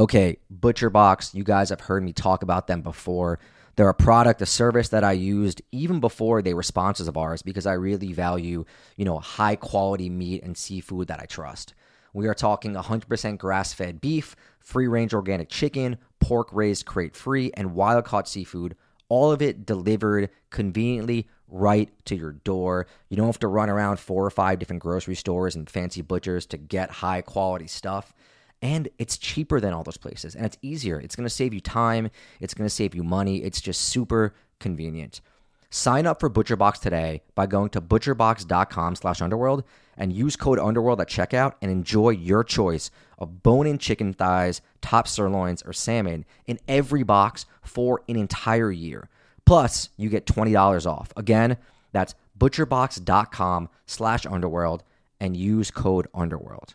Okay, ButcherBox, you guys have heard me talk about them before. They're a product, a service that I used even before they were sponsors of ours because I really value, you know, high quality meat and seafood that I trust. We are talking 100% grass fed beef, free range organic chicken, pork raised crate free, and wild caught seafood. All of it delivered conveniently right to your door. You don't have to run around four or five different grocery stores and fancy butchers to get high quality stuff. And it's cheaper than all those places and it's easier. It's going to save you time, it's going to save you money. It's just super convenient. Sign up for ButcherBox today by going to butcherbox.com slash underworld and use code underworld at checkout and enjoy your choice of bone-in chicken thighs, top sirloins, or salmon in every box for an entire year. Plus, you get $20 off. Again, that's butcherbox.com slash underworld and use code underworld.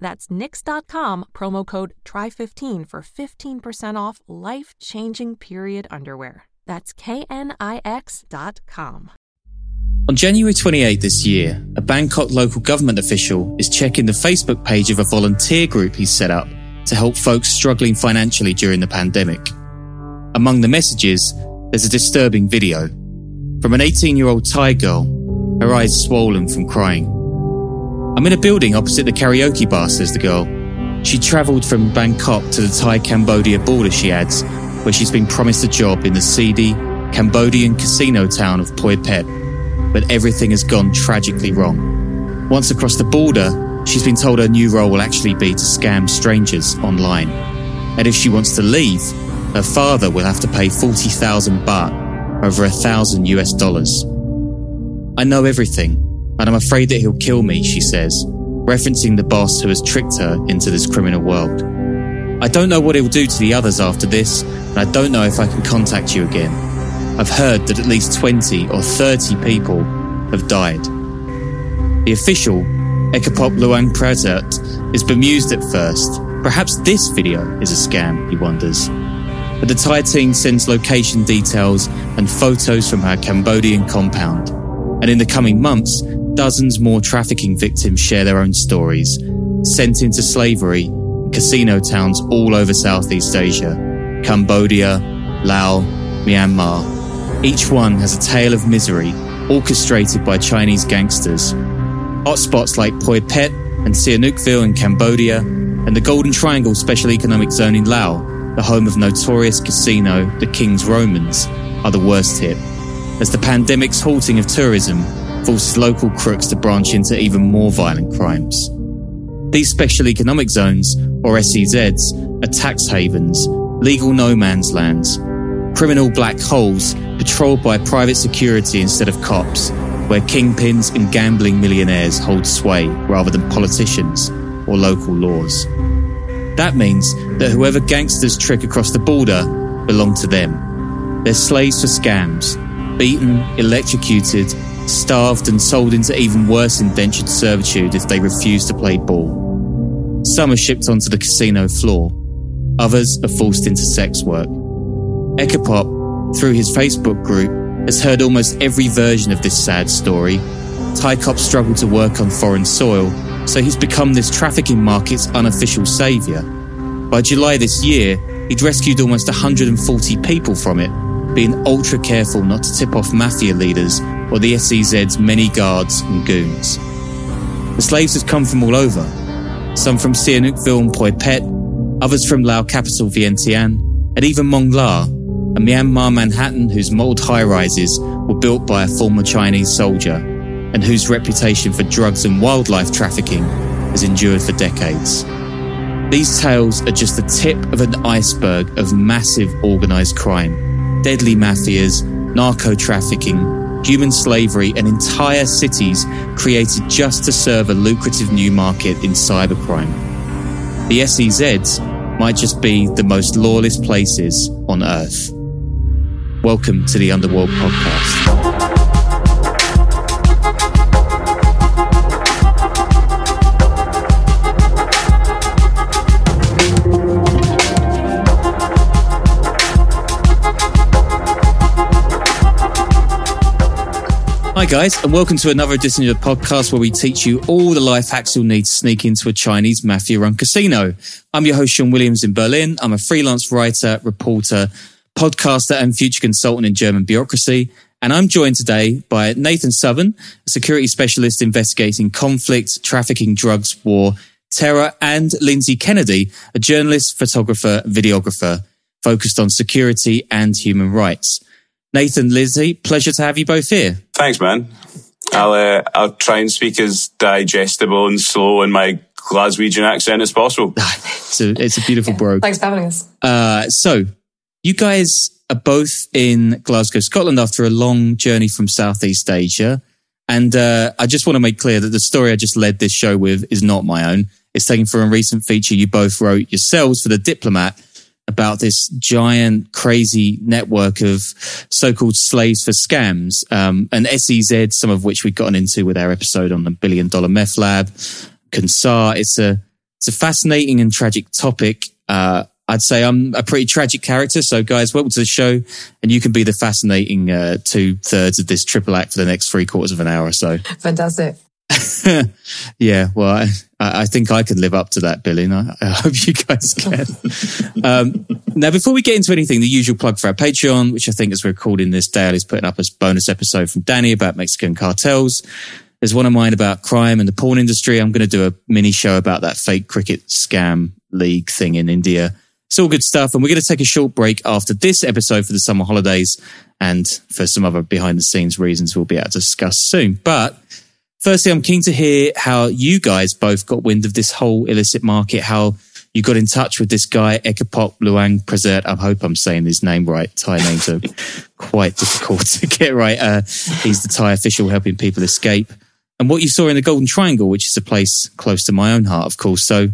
That's knix.com, promo code TRY15 for 15% off life changing period underwear. That's knix.com. On January 28 this year, a Bangkok local government official is checking the Facebook page of a volunteer group he's set up to help folks struggling financially during the pandemic. Among the messages, there's a disturbing video from an 18 year old Thai girl, her eyes swollen from crying. I'm in a building opposite the karaoke bar, says the girl. She travelled from Bangkok to the Thai Cambodia border, she adds, where she's been promised a job in the seedy Cambodian casino town of Poipet, but everything has gone tragically wrong. Once across the border, she's been told her new role will actually be to scam strangers online. And if she wants to leave, her father will have to pay 40,000 baht, over a thousand US dollars. I know everything, and I'm afraid that he'll kill me, she says, referencing the boss who has tricked her into this criminal world. I don't know what he'll do to the others after this, and I don't know if I can contact you again. I've heard that at least 20 or 30 people have died. The official, Ekapop Luang Pratat, is bemused at first. Perhaps this video is a scam, he wonders. But the Thai team sends location details and photos from her Cambodian compound. And in the coming months, dozens more trafficking victims share their own stories, sent into slavery in casino towns all over Southeast Asia Cambodia, Laos, Myanmar. Each one has a tale of misery orchestrated by Chinese gangsters. Hotspots like Poipet and Sihanoukville in Cambodia, and the Golden Triangle Special Economic Zone in Laos, the home of notorious casino the King's Romans, are the worst hit, as the pandemic's halting of tourism forces local crooks to branch into even more violent crimes. These special economic zones, or SEZs, are tax havens, legal no man's lands, criminal black holes patrolled by private security instead of cops, where kingpins and gambling millionaires hold sway rather than politicians or local laws. That means that whoever gangsters trick across the border belong to them. They're slaves for scams, beaten, electrocuted, starved, and sold into even worse indentured servitude if they refuse to play ball. Some are shipped onto the casino floor, others are forced into sex work. Ekapop, through his Facebook group, has heard almost every version of this sad story. Thai cops struggle to work on foreign soil, so he's become this trafficking market's unofficial saviour. By July this year, he'd rescued almost 140 people from it, being ultra careful not to tip off mafia leaders or the SEZ's many guards and goons. The slaves have come from all over, some from Sihanoukville and Poipet, others from Lao capital Vientiane, and even Mong La, a Myanmar Manhattan whose mold high rises were built by a former Chinese soldier and whose reputation for drugs and wildlife trafficking has endured for decades. These tales are just the tip of an iceberg of massive organized crime, deadly mafias, narco trafficking, human slavery, and entire cities created just to serve a lucrative new market in cybercrime. The SEZs might just be the most lawless places on earth. Welcome to the Underworld Podcast. Guys, and welcome to another edition of the podcast where we teach you all the life hacks you'll need to sneak into a Chinese mafia run casino. I'm your host, Sean Williams in Berlin. I'm a freelance writer, reporter, podcaster, and future consultant in German bureaucracy. And I'm joined today by Nathan Southern, a security specialist investigating conflict, trafficking, drugs, war, terror, and Lindsey Kennedy, a journalist, photographer, videographer focused on security and human rights. Nathan, Lizzie, pleasure to have you both here. Thanks, man. I'll uh, I'll try and speak as digestible and slow in my Glaswegian accent as possible. it's, a, it's a beautiful brogue. Thanks for having us. Uh, so, you guys are both in Glasgow, Scotland, after a long journey from Southeast Asia. And uh, I just want to make clear that the story I just led this show with is not my own. It's taken from a recent feature you both wrote yourselves for The Diplomat about this giant, crazy network of so-called slaves for scams, um, and SEZ, some of which we've gotten into with our episode on the billion dollar meth lab, Kansar. It's a, it's a fascinating and tragic topic. Uh, I'd say I'm a pretty tragic character. So guys, welcome to the show and you can be the fascinating, uh, two thirds of this triple act for the next three quarters of an hour or so. Fantastic. yeah, well, I, I, think I can live up to that, Billy, and I, I hope you guys can. um, now, before we get into anything, the usual plug for our Patreon, which I think as we're recording this, Dale is putting up a bonus episode from Danny about Mexican cartels. There's one of mine about crime and the porn industry. I'm going to do a mini show about that fake cricket scam league thing in India. It's all good stuff. And we're going to take a short break after this episode for the summer holidays and for some other behind the scenes reasons we'll be able to discuss soon. But firstly, I'm keen to hear how you guys both got wind of this whole illicit market, how you got in touch with this guy, Ekapop Luang Prezert. I hope I'm saying his name right. Thai names are quite difficult to get right. Uh, he's the Thai official helping people escape. And what you saw in the Golden Triangle, which is a place close to my own heart, of course. So,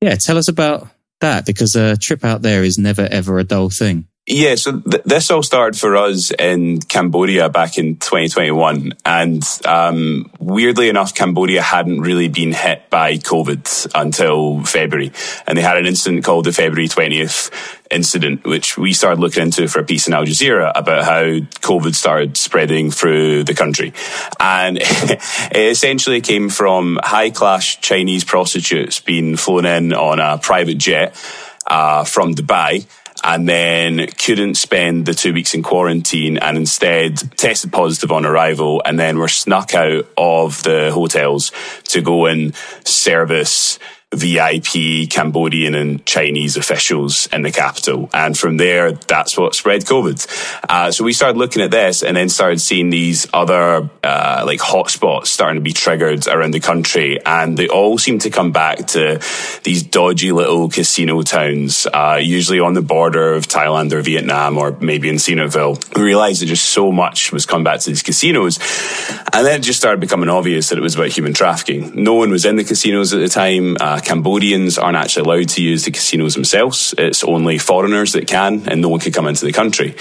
yeah, tell us about that because a trip out there is never, ever a dull thing. Yeah, so th- this all started for us in Cambodia back in 2021. And um, weirdly enough, Cambodia hadn't really been hit by COVID until February. And they had an incident called the February 20th incident, which we started looking into for a piece in Al Jazeera about how COVID started spreading through the country. And it essentially came from high class Chinese prostitutes being flown in on a private jet uh, from Dubai and then couldn't spend the two weeks in quarantine and instead tested positive on arrival and then were snuck out of the hotels to go and service VIP Cambodian and Chinese officials in the capital. And from there, that's what spread COVID. Uh, so we started looking at this and then started seeing these other, uh, like hotspots starting to be triggered around the country. And they all seem to come back to these dodgy little casino towns, uh, usually on the border of Thailand or Vietnam or maybe in Sihanoukville. We realized that just so much was coming back to these casinos. And then it just started becoming obvious that it was about human trafficking. No one was in the casinos at the time. Uh, Cambodians aren't actually allowed to use the casinos themselves. It's only foreigners that can, and no one can come into the country.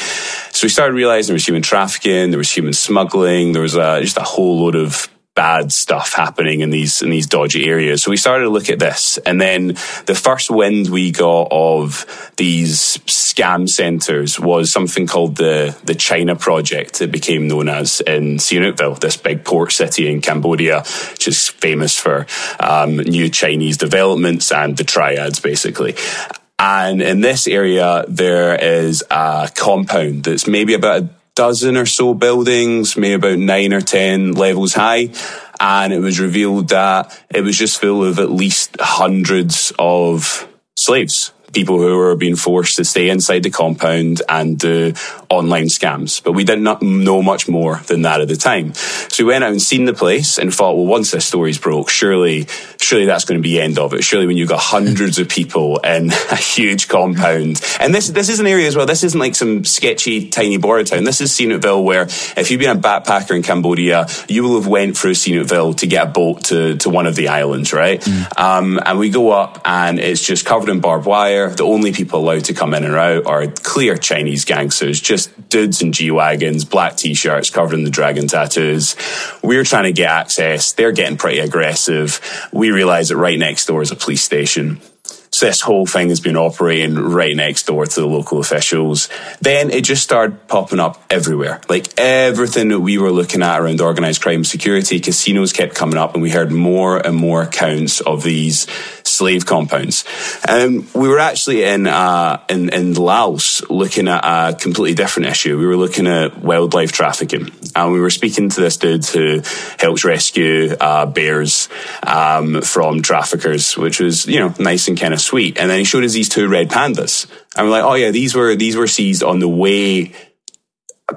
So we started realizing there was human trafficking, there was human smuggling, there was a, just a whole load of bad stuff happening in these in these dodgy areas. So we started to look at this, and then the first wind we got of these scam centers was something called the the China Project. It became known as in Sihanoukville, this big port city in Cambodia, which is famous for um, new Chinese developments and the triads, basically. And in this area, there is a compound that's maybe about a dozen or so buildings, maybe about nine or 10 levels high. And it was revealed that it was just full of at least hundreds of slaves people who were being forced to stay inside the compound and do online scams. But we did not know much more than that at the time. So we went out and seen the place and thought, well, once this story's broke, surely, surely that's going to be the end of it. Surely when you've got hundreds of people in a huge compound, and this this is an area as well. This isn't like some sketchy tiny border town. This is Sihanoukville, where if you've been a backpacker in Cambodia, you will have went through Sihanoukville to get a boat to to one of the islands, right? Mm. Um, and we go up, and it's just covered in barbed wire. The only people allowed to come in and out are clear Chinese gangsters, just dudes in G wagons, black t-shirts, covered in the dragon tattoos. We're trying to get access. They're getting pretty aggressive. We realize that right next door is a police station. So this whole thing has been operating right next door to the local officials. Then it just started popping up everywhere. Like everything that we were looking at around organized crime security, casinos kept coming up and we heard more and more accounts of these slave compounds. Um, we were actually in, uh, in, in Laos looking at a completely different issue. We were looking at wildlife trafficking and we were speaking to this dude who helps rescue uh, bears um, from traffickers, which was, you know, nice and kind of sweet. And then he showed us these two red pandas. And we're like, oh yeah, these were, these were seized on the way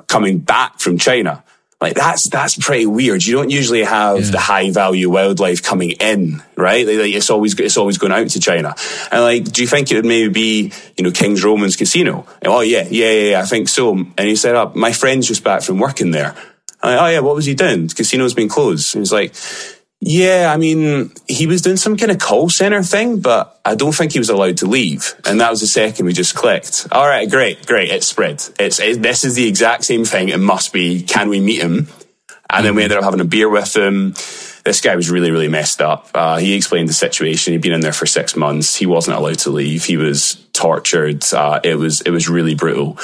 coming back from China. Like that's that's pretty weird. You don't usually have yeah. the high value wildlife coming in, right? Like, it's always it's always going out to China. And like, do you think it would maybe be you know King's Romans Casino? And, oh yeah, yeah, yeah, yeah, I think so. And he said, "Up, oh, my friend's just back from working there." Like, oh yeah, what was he doing? The casino's been closed. And he's like, yeah, I mean, he was doing some kind of call center thing, but I don't think he was allowed to leave. And that was the second we just clicked. All right, great, great. It's spread. It's it, this is the exact same thing. It must be. Can we meet him? And then we ended up having a beer with him. This guy was really, really messed up. Uh, he explained the situation. He'd been in there for six months. He wasn't allowed to leave. He was tortured. Uh, it was it was really brutal.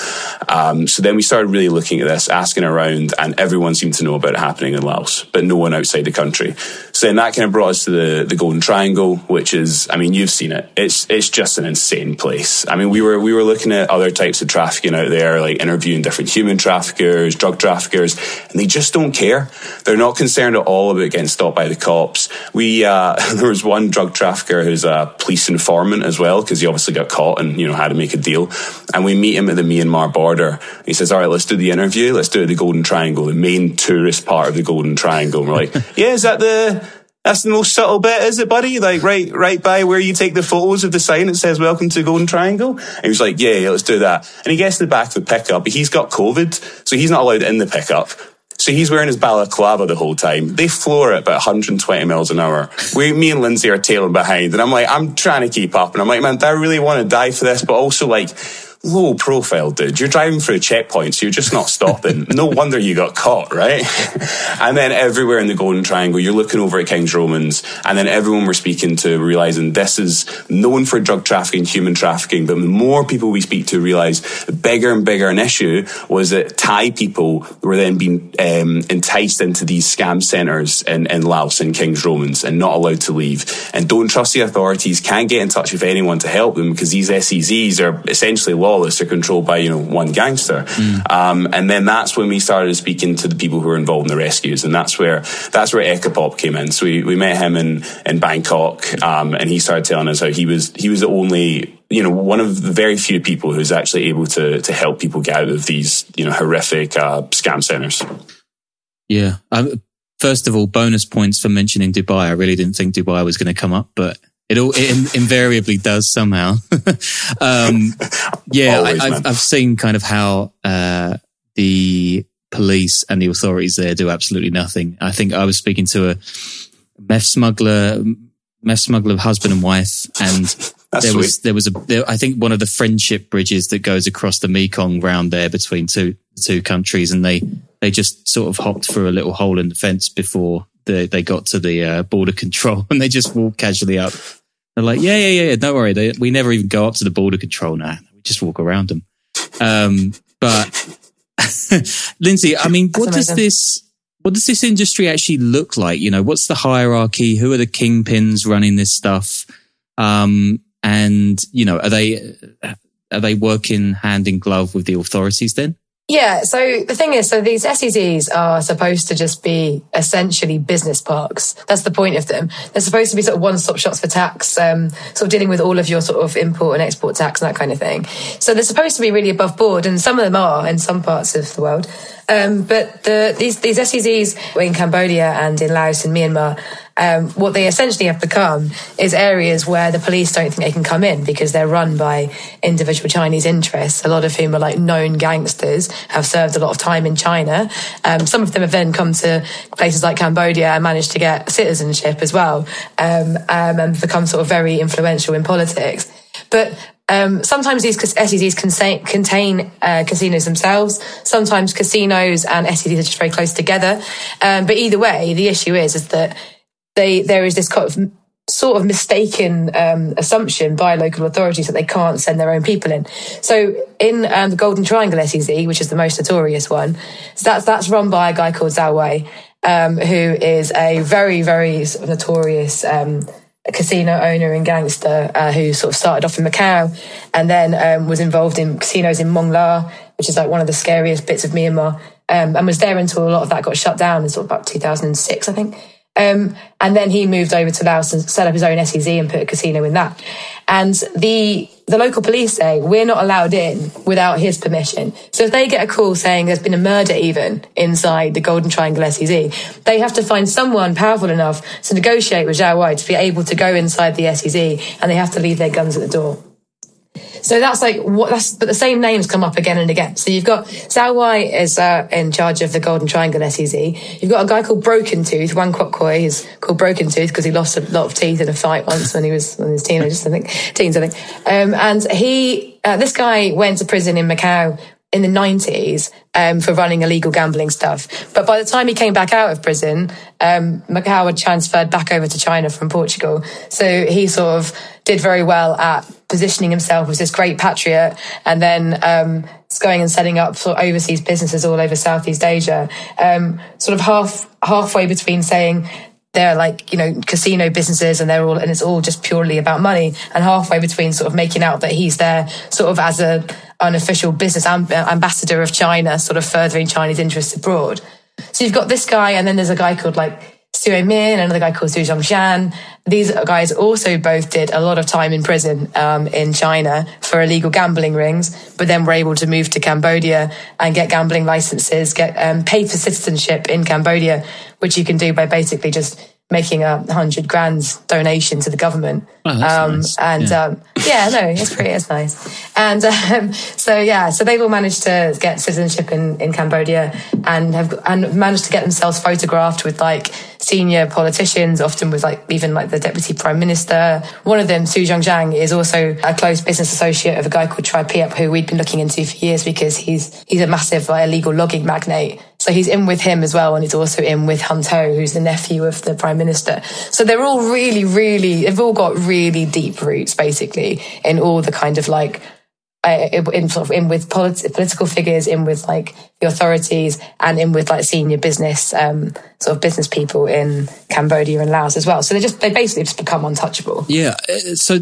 Um, so then we started really looking at this, asking around, and everyone seemed to know about it happening in Laos, but no one outside the country. So then that kind of brought us to the the Golden Triangle, which is, I mean, you've seen it. It's it's just an insane place. I mean, we were we were looking at other types of trafficking out there, like interviewing different human traffickers, drug traffickers, and they just don't care. They're not concerned at all about getting stopped by the cops. We uh, there was one drug trafficker who's a police informant as well because he obviously got caught you know, how to make a deal. And we meet him at the Myanmar border. He says, all right, let's do the interview. Let's do the Golden Triangle, the main tourist part of the Golden Triangle. And we're like, yeah, is that the, that's the most subtle bit, is it, buddy? Like right, right by where you take the photos of the sign that says "Welcome to Golden Triangle." And he was like, "Yeah, yeah, let's do that." And he gets to the back of the pickup, but he's got COVID, so he's not allowed in the pickup. So he's wearing his balaclava the whole time. They floor at about 120 miles an hour. We, me and Lindsey are tailing behind, and I'm like, I'm trying to keep up, and I'm like, man, I really want to die for this? But also like low profile, dude. You're driving through checkpoints. You're just not stopping. no wonder you got caught, right? and then everywhere in the Golden Triangle, you're looking over at King's Romans, and then everyone we're speaking to realizing this is known for drug trafficking, human trafficking. But the more people we speak to realize bigger and bigger an issue was that Thai people were then being um, enticed into these scam centers in, in Laos and King's Romans and not allowed to leave and don't trust the authorities, can't get in touch with anyone to help them because these SEZs are essentially lawless. are controlled by, you know, one gangster. Mm. Um, and then that's when we started speaking to the people who were involved in the rescues. And that's where, that's where Ekapop came in. So we, we met him in, in Bangkok. Um, and he started telling us how he was, he was the only you know, one of the very few people who's actually able to to help people get out of these, you know, horrific uh, scam centers. Yeah. Um, first of all, bonus points for mentioning Dubai. I really didn't think Dubai was going to come up, but it all it invariably does somehow. um, yeah, Always, I, have I've seen kind of how uh, the police and the authorities there do absolutely nothing. I think I was speaking to a meth smuggler, meth smuggler husband and wife, and there sweet. was there was a there, I think one of the friendship bridges that goes across the Mekong round there between two two countries, and they they just sort of hopped through a little hole in the fence before the, they got to the uh, border control, and they just walked casually up they're like, yeah, yeah, yeah, don't worry. They, we never even go up to the border control now. We just walk around them. Um, but Lindsey, I mean, what does this, what does this industry actually look like? You know, what's the hierarchy? Who are the kingpins running this stuff? Um, and you know, are they, are they working hand in glove with the authorities then? Yeah, so the thing is, so these SEZs are supposed to just be essentially business parks. That's the point of them. They're supposed to be sort of one-stop shops for tax, um, sort of dealing with all of your sort of import and export tax and that kind of thing. So they're supposed to be really above board, and some of them are in some parts of the world. Um, but the, these these SEZs in Cambodia and in Laos and Myanmar, um, what they essentially have become is areas where the police don't think they can come in because they're run by individual Chinese interests. A lot of whom are like known gangsters, have served a lot of time in China. Um, some of them have then come to places like Cambodia and managed to get citizenship as well, um, um, and become sort of very influential in politics. But um, sometimes these SEDs contain, contain uh, casinos themselves. Sometimes casinos and SEDs are just very close together. Um, but either way, the issue is is that they there is this kind of sort of mistaken um, assumption by local authorities that they can't send their own people in. So in um, the Golden Triangle SEZ, which is the most notorious one, so that's that's run by a guy called Zhao Wei, um, who is a very very sort of notorious um, a casino owner and gangster uh, who sort of started off in Macau and then um, was involved in casinos in Mong La, which is like one of the scariest bits of Myanmar, um, and was there until a lot of that got shut down in sort of about 2006, I think. Um, and then he moved over to Laos and set up his own SEZ and put a casino in that. And the the local police say we're not allowed in without his permission. So if they get a call saying there's been a murder even inside the Golden Triangle SEZ, they have to find someone powerful enough to negotiate with Zhao Wei to be able to go inside the SEZ, and they have to leave their guns at the door. So that's like what that's, but the same names come up again and again. So you've got Zhao Wei is uh, in charge of the Golden Triangle SEZ. You've got a guy called Broken Tooth. Wan Kwok Koi is called Broken Tooth because he lost a lot of teeth in a fight once when he was he was teenagers, I think, teens, I think. Um, and he, uh, this guy went to prison in Macau in the 90s um, for running illegal gambling stuff. But by the time he came back out of prison, um, Macau had transferred back over to China from Portugal. So he sort of did very well at positioning himself as this great patriot and then um, going and setting up sort of overseas businesses all over Southeast Asia. Um, sort of half halfway between saying they're like you know casino businesses and they're all and it's all just purely about money and halfway between sort of making out that he's there sort of as a unofficial business amb- ambassador of China sort of furthering Chinese interests abroad so you've got this guy and then there's a guy called like Su Min another guy called Su Zhongshan. These guys also both did a lot of time in prison um, in China for illegal gambling rings, but then were able to move to Cambodia and get gambling licenses, get um, paid for citizenship in Cambodia, which you can do by basically just making a hundred grand donation to the government. Oh, um, nice. And yeah. Um, yeah. no, it's pretty, it's nice. And um, so yeah, so they've all managed to get citizenship in, in Cambodia and have and managed to get themselves photographed with like senior politicians, often with like even like the deputy prime minister. One of them, Su Zhongzhang, is also a close business associate of a guy called Try Pheap, who we'd been looking into for years because he's he's a massive like, illegal logging magnate. So he's in with him as well, and he's also in with Hun To, who's the nephew of the prime minister. So they're all really, really, they've all got really deep roots, basically, in all the kind of like uh, in sort of in with polit- political figures, in with like the authorities, and in with like senior business um, sort of business people in Cambodia and Laos as well. So they just they basically just become untouchable. Yeah. Uh, so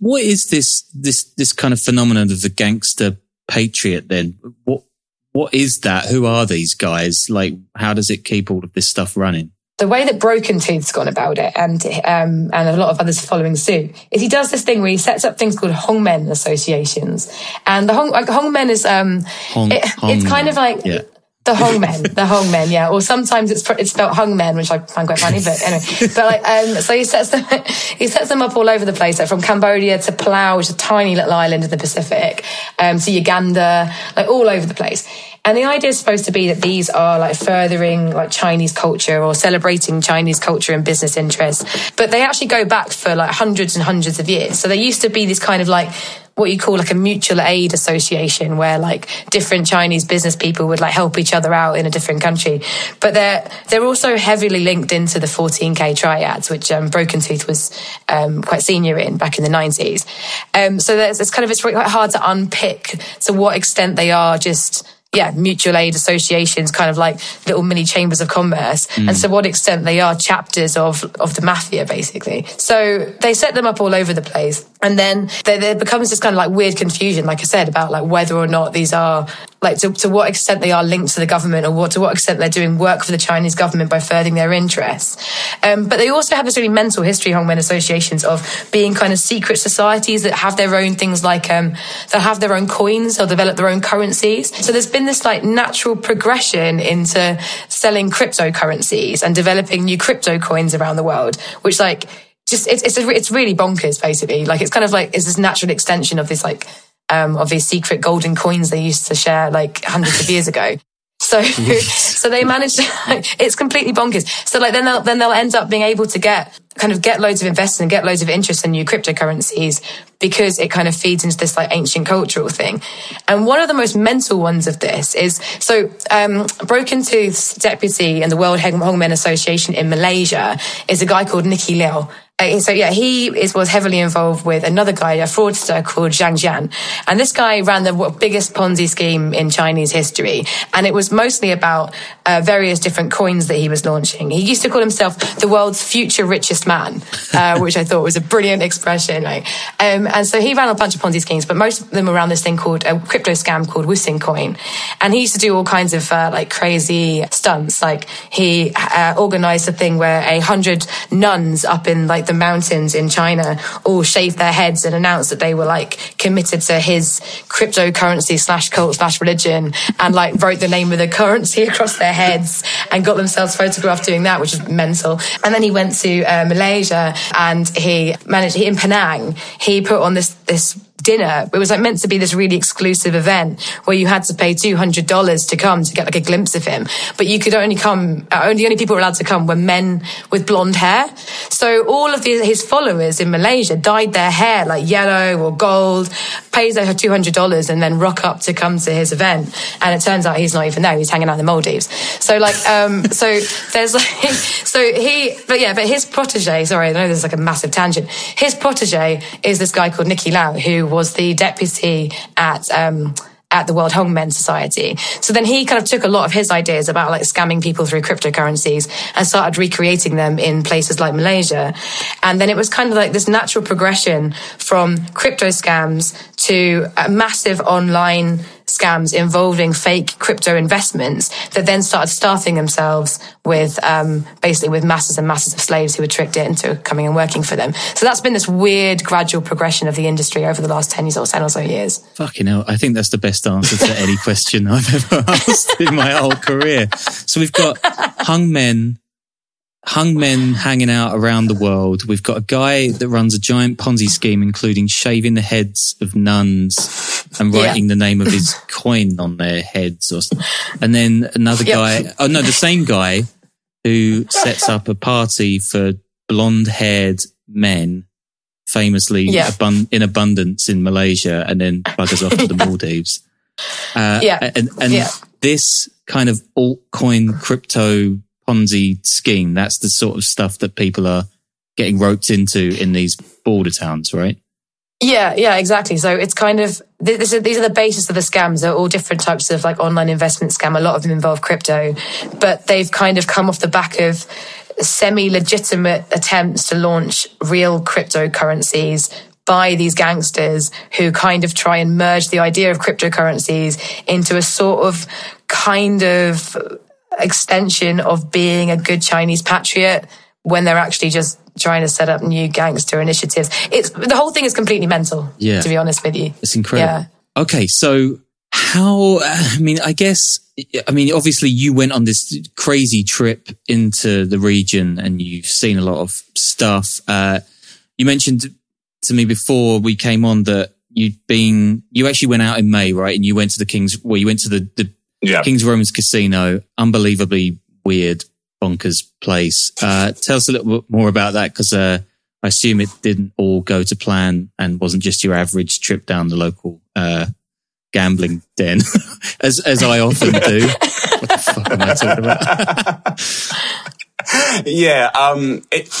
what is this this this kind of phenomenon of the gangster patriot? Then what what is that? Who are these guys? Like, how does it keep all of this stuff running? the way that Broken Tooth's gone about it, and um, and a lot of others following suit, is he does this thing where he sets up things called Hongmen associations, and the Hong like Hongmen is um, Hong, it, Hong it's kind of like. Yeah. The Hongmen, the Hongmen, yeah. Or sometimes it's it's spelled hung men, which I find quite funny. But anyway, but like, um, so he sets them he sets them up all over the place, like from Cambodia to Palau, which is a tiny little island in the Pacific, um, to Uganda, like all over the place. And the idea is supposed to be that these are like furthering like Chinese culture or celebrating Chinese culture and business interests. But they actually go back for like hundreds and hundreds of years. So there used to be this kind of like what you call like a mutual aid association where like different Chinese business people would like help each other out in a different country. But they're, they're also heavily linked into the 14K triads, which um, Broken Tooth was um, quite senior in back in the 90s. Um, so it's kind of, it's quite hard to unpick to what extent they are just yeah, mutual aid associations, kind of like little mini chambers of commerce. Mm. And to what extent they are chapters of, of the mafia, basically. So they set them up all over the place. And then there, there, becomes this kind of like weird confusion, like I said, about like whether or not these are like to, to what extent they are linked to the government or what, to what extent they're doing work for the Chinese government by furthering their interests. Um, but they also have this really mental history, Hongmen associations, of being kind of secret societies that have their own things like, um, that have their own coins or develop their own currencies. So there's been this like natural progression into selling cryptocurrencies and developing new crypto coins around the world, which like, just it's it's, a, it's really bonkers basically like it's kind of like it's this natural extension of this like um of these secret golden coins they used to share like hundreds of years ago so so they managed to it's completely bonkers so like then they'll then they'll end up being able to get kind of get loads of investors and get loads of interest in new cryptocurrencies because it kind of feeds into this like ancient cultural thing. And one of the most mental ones of this is so um, Broken Tooth's deputy in the World Hongmen Association in Malaysia is a guy called Nicky Liu. Uh, so yeah, he is, was heavily involved with another guy, a fraudster called Zhang Jian. And this guy ran the biggest Ponzi scheme in Chinese history. And it was mostly about uh, various different coins that he was launching. He used to call himself the world's future richest man, uh, which I thought was a brilliant expression. Right? Um, and so he ran a bunch of Ponzi schemes, but most of them were around this thing called a crypto scam called Wuxing Coin. And he used to do all kinds of uh, like crazy stunts. Like he uh, organized a thing where a hundred nuns up in like the mountains in China all shaved their heads and announced that they were like committed to his cryptocurrency slash cult slash religion and like wrote the name of the currency across their heads and got themselves photographed doing that, which is mental. And then he went to uh, Malaysia and he managed, he, in Penang, he put on this, this dinner. It was like meant to be this really exclusive event where you had to pay $200 to come to get like a glimpse of him. But you could only come, uh, only, only people were allowed to come were men with blonde hair. So all of the, his followers in Malaysia dyed their hair like yellow or gold, pays their $200 and then rock up to come to his event. And it turns out he's not even there. He's hanging out in the Maldives. So like, um, so there's like, so he, but yeah, but his protege, sorry, I know there's like a massive tangent. His protege is this guy called Nicky Lau who was the deputy at um, at the World Hongmen Society. So then he kind of took a lot of his ideas about like scamming people through cryptocurrencies and started recreating them in places like Malaysia. And then it was kind of like this natural progression from crypto scams to a massive online scams involving fake crypto investments that then started staffing themselves with um, basically with masses and masses of slaves who were tricked into coming and working for them. So that's been this weird gradual progression of the industry over the last 10 years or 10 or so years. Fucking hell. I think that's the best answer to any question I've ever asked in my whole career. So we've got hung men hung men hanging out around the world. We've got a guy that runs a giant Ponzi scheme, including shaving the heads of nuns and writing yeah. the name of his coin on their heads, or something. and then another yep. guy. Oh no, the same guy who sets up a party for blonde-haired men, famously yeah. abun- in abundance in Malaysia, and then buggers off to the Maldives. Uh, yeah, and, and yeah. this kind of altcoin crypto Ponzi scheme. That's the sort of stuff that people are getting roped into in these border towns, right? Yeah, yeah, exactly. So it's kind of this, these are the basis of the scams. They're all different types of like online investment scam. A lot of them involve crypto, but they've kind of come off the back of semi-legitimate attempts to launch real cryptocurrencies by these gangsters who kind of try and merge the idea of cryptocurrencies into a sort of kind of extension of being a good Chinese patriot when they're actually just trying to set up new gangster initiatives. It's the whole thing is completely mental. Yeah. To be honest with you. It's incredible. Yeah. Okay. So how, I mean, I guess, I mean, obviously you went on this crazy trip into the region and you've seen a lot of stuff. Uh, you mentioned to me before we came on that you'd been, you actually went out in May, right? And you went to the King's, well, you went to the, the yeah. King's Romans Casino, unbelievably weird, bonkers place. Uh, tell us a little bit more about that because uh, I assume it didn't all go to plan and wasn't just your average trip down the local uh, gambling den, as as I often do. what the fuck am I talking about? yeah. Um, it,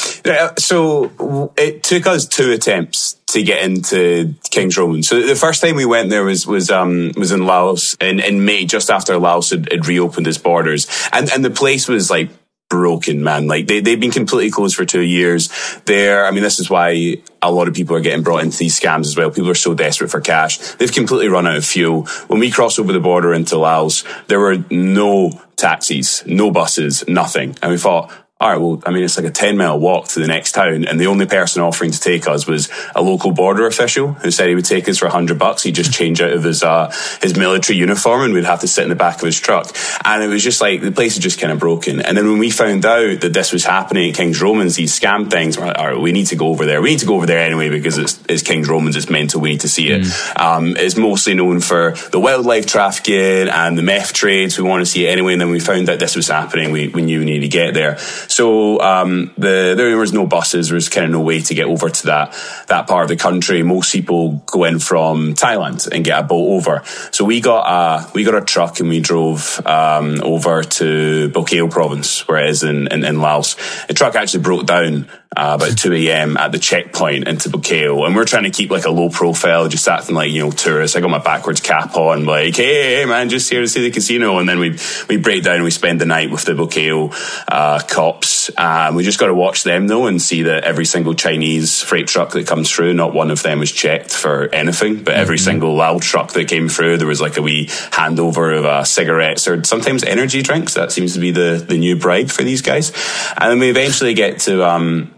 so it took us two attempts to get into King's Roman. So the first time we went there was was um, was in Laos in, in May, just after Laos had, had reopened its borders, and and the place was like broken, man. Like they, they've been completely closed for two years. There, I mean, this is why a lot of people are getting brought into these scams as well. People are so desperate for cash. They've completely run out of fuel. When we crossed over the border into Laos, there were no taxis, no buses, nothing. And we thought, all right, well, I mean, it's like a 10 mile walk to the next town. And the only person offering to take us was a local border official who said he would take us for a hundred bucks. He'd just change out of his, uh, his military uniform and we'd have to sit in the back of his truck. And it was just like, the place is just kind of broken. And then when we found out that this was happening at King's Romans, these scam things, we're like, all right, we need to go over there. We need to go over there anyway because it's, it's King's Romans. It's mental. We need to see it. Mm. Um, it's mostly known for the wildlife trafficking and the meth trades. We want to see it anyway. And then we found out this was happening. We, we knew we needed to get there. So um, the, there was no buses. There was kind of no way to get over to that that part of the country. Most people go in from Thailand and get a boat over. So we got a we got a truck and we drove um, over to Bokeo province, where it is in, in, in Laos. The truck actually broke down uh, about 2 a.m. at the checkpoint into Bokeo. And we're trying to keep like a low profile, just acting like, you know, tourists. I got my backwards cap on, like, hey, hey, man, just here to see the casino. And then we, we break down and we spend the night with the Bokeo, uh, cops. Uh, we just got to watch them though and see that every single Chinese freight truck that comes through, not one of them was checked for anything, but every mm-hmm. single Lao truck that came through, there was like a wee handover of uh, cigarettes or sometimes energy drinks. That seems to be the, the new bribe for these guys. And then we eventually get to, um,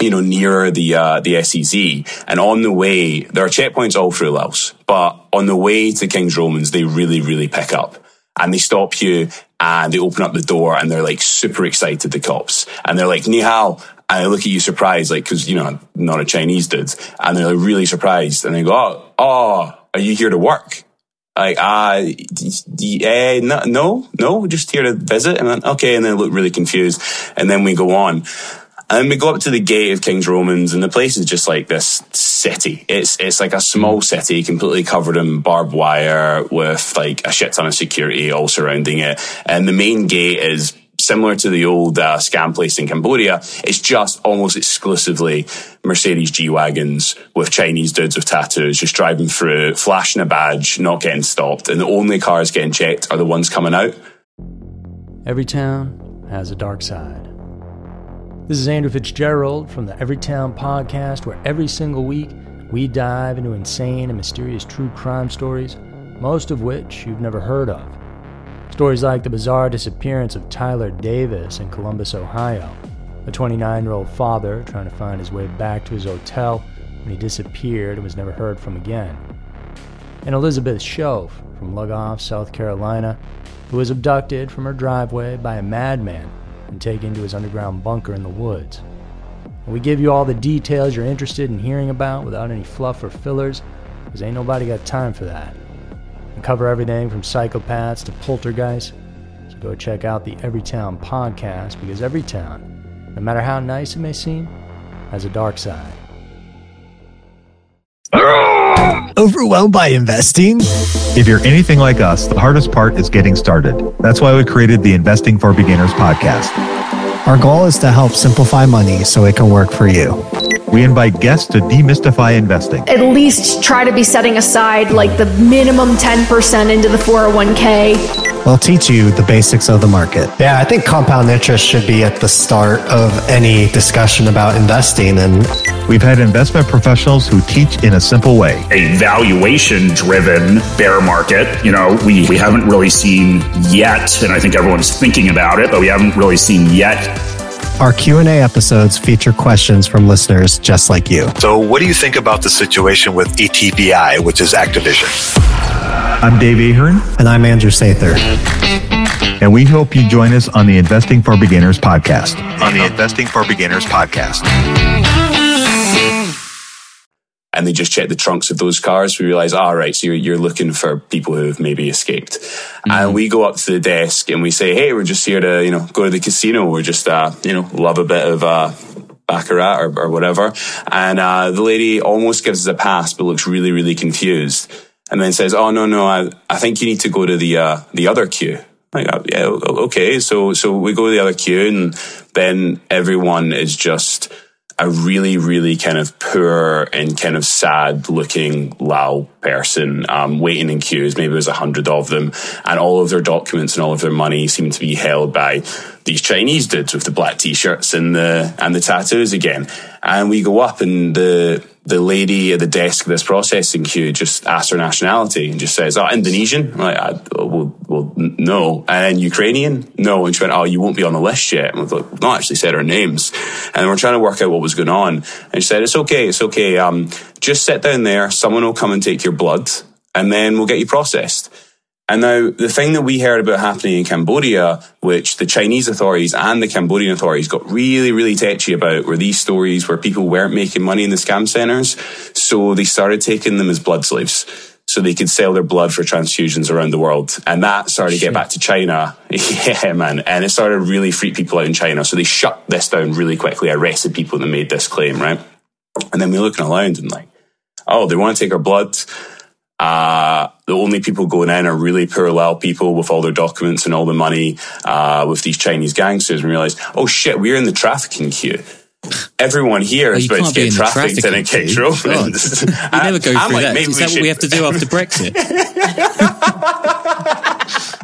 you know, nearer the, uh, the SEZ. And on the way, there are checkpoints all through Laos, but on the way to King's Romans, they really, really pick up and they stop you and they open up the door and they're like super excited, the cops. And they're like, Ni hao. And they look at you surprised, like, cause, you know, not a Chinese dude. And they're like really surprised. And they go, Oh, oh, are you here to work? Like, uh, yeah, no, no, no, just here to visit. And then, okay. And they look really confused. And then we go on. And we go up to the gate of King's Romans, and the place is just like this city. It's it's like a small city, completely covered in barbed wire, with like a shit ton of security all surrounding it. And the main gate is similar to the old uh, scam place in Cambodia. It's just almost exclusively Mercedes G wagons with Chinese dudes with tattoos just driving through, flashing a badge, not getting stopped, and the only cars getting checked are the ones coming out. Every town has a dark side. This is Andrew Fitzgerald from the Everytown podcast, where every single week we dive into insane and mysterious true crime stories, most of which you've never heard of. Stories like the bizarre disappearance of Tyler Davis in Columbus, Ohio, a 29 year old father trying to find his way back to his hotel when he disappeared and was never heard from again, and Elizabeth Shoaf from Lugoff, South Carolina, who was abducted from her driveway by a madman and taken to his underground bunker in the woods. We give you all the details you're interested in hearing about without any fluff or fillers, because ain't nobody got time for that. We cover everything from psychopaths to poltergeists. So go check out the Everytown podcast, because every town, no matter how nice it may seem, has a dark side. Overwhelmed by investing? If you're anything like us, the hardest part is getting started. That's why we created the Investing for Beginners podcast. Our goal is to help simplify money so it can work for you. We invite guests to demystify investing. At least try to be setting aside like the minimum 10% into the 401k We'll teach you the basics of the market. Yeah, I think compound interest should be at the start of any discussion about investing. And we've had investment professionals who teach in a simple way. A valuation driven bear market, you know, we, we haven't really seen yet, and I think everyone's thinking about it, but we haven't really seen yet our Q&A episodes feature questions from listeners just like you. So, what do you think about the situation with ATVI, which is Activision? I'm Dave Ahern. And I'm Andrew Sather. And we hope you join us on the Investing for Beginners podcast. On the Investing for Beginners podcast. And they just check the trunks of those cars. We realize, all oh, right, so you're, you're, looking for people who have maybe escaped. Mm-hmm. And we go up to the desk and we say, hey, we're just here to, you know, go to the casino. We're just, uh, you know, love a bit of, uh, baccarat or, or whatever. And, uh, the lady almost gives us a pass, but looks really, really confused and then says, "Oh no, no, I, I think you need to go to the uh, the other queue." Like, yeah, okay. So so we go to the other queue, and then everyone is just a really, really kind of poor and kind of sad looking Lao person um, waiting in queues. Maybe there's a hundred of them, and all of their documents and all of their money seem to be held by these Chinese dudes with the black t-shirts and the and the tattoos again. And we go up, and the the lady at the desk this processing queue just asks her nationality and just says, "Oh, Indonesian." I'm like, I, well, well, no. And Ukrainian? No. And she went, "Oh, you won't be on the list yet." And we've like, not actually said our names, and we're trying to work out what was going on. And she said, "It's okay, it's okay. Um, just sit down there. Someone will come and take your blood, and then we'll get you processed." And now the thing that we heard about happening in Cambodia, which the Chinese authorities and the Cambodian authorities got really, really tetchy about, were these stories where people weren't making money in the scam centers. So they started taking them as blood slaves. So they could sell their blood for transfusions around the world. And that started to get back to China. yeah, man. And it started to really freak people out in China. So they shut this down really quickly, arrested people that made this claim, right? And then we're looking around and like, oh, they want to take our blood uh, the only people going in are really Lao people with all their documents and all the money, uh, with these Chinese gangsters and realize, oh shit, we're in the trafficking queue. Everyone here is about to get trafficked and it trafficking kicks queue. rolling. God. You never go I'm through like, that. maybe Is that what we have to do after Brexit?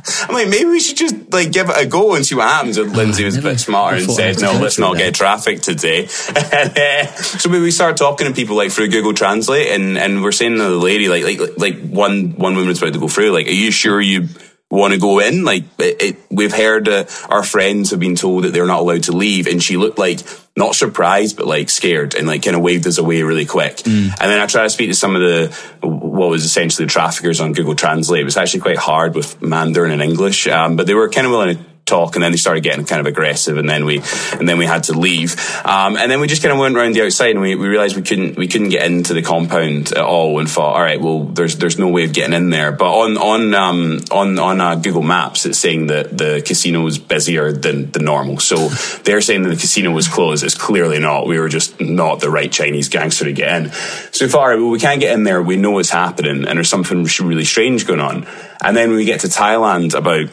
I'm like, maybe we should just like give it a go and see what happens. And Lindsey was a bit smarter and said, no, let's not get traffic today. and, uh, so we started talking to people like through Google Translate and, and we're saying to the lady, like, like, like one, one woman was about to go through, like, are you sure you want to go in? Like, it, it, we've heard uh, our friends have been told that they're not allowed to leave. And she looked like, not surprised, but like scared and like kind of waved us away really quick. And then I tried to speak to some of the, what was essentially the traffickers on Google Translate. It was actually quite hard with Mandarin and English. Um, but they were kind of willing to talk and then they started getting kind of aggressive and then we and then we had to leave. Um, and then we just kind of went around the outside and we, we realized we couldn't we couldn't get into the compound at all and thought all right well there's there's no way of getting in there. But on on um, on on uh, Google Maps it's saying that the casino was busier than the normal. So they're saying that the casino was closed. It's clearly not. We were just not the right Chinese gangster to get in. So right well we can't get in there. We know what's happening and there's something really strange going on and then we get to Thailand about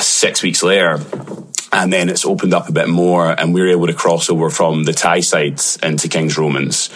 six weeks later and then it's opened up a bit more and we are able to cross over from the Thai side into King's Romans.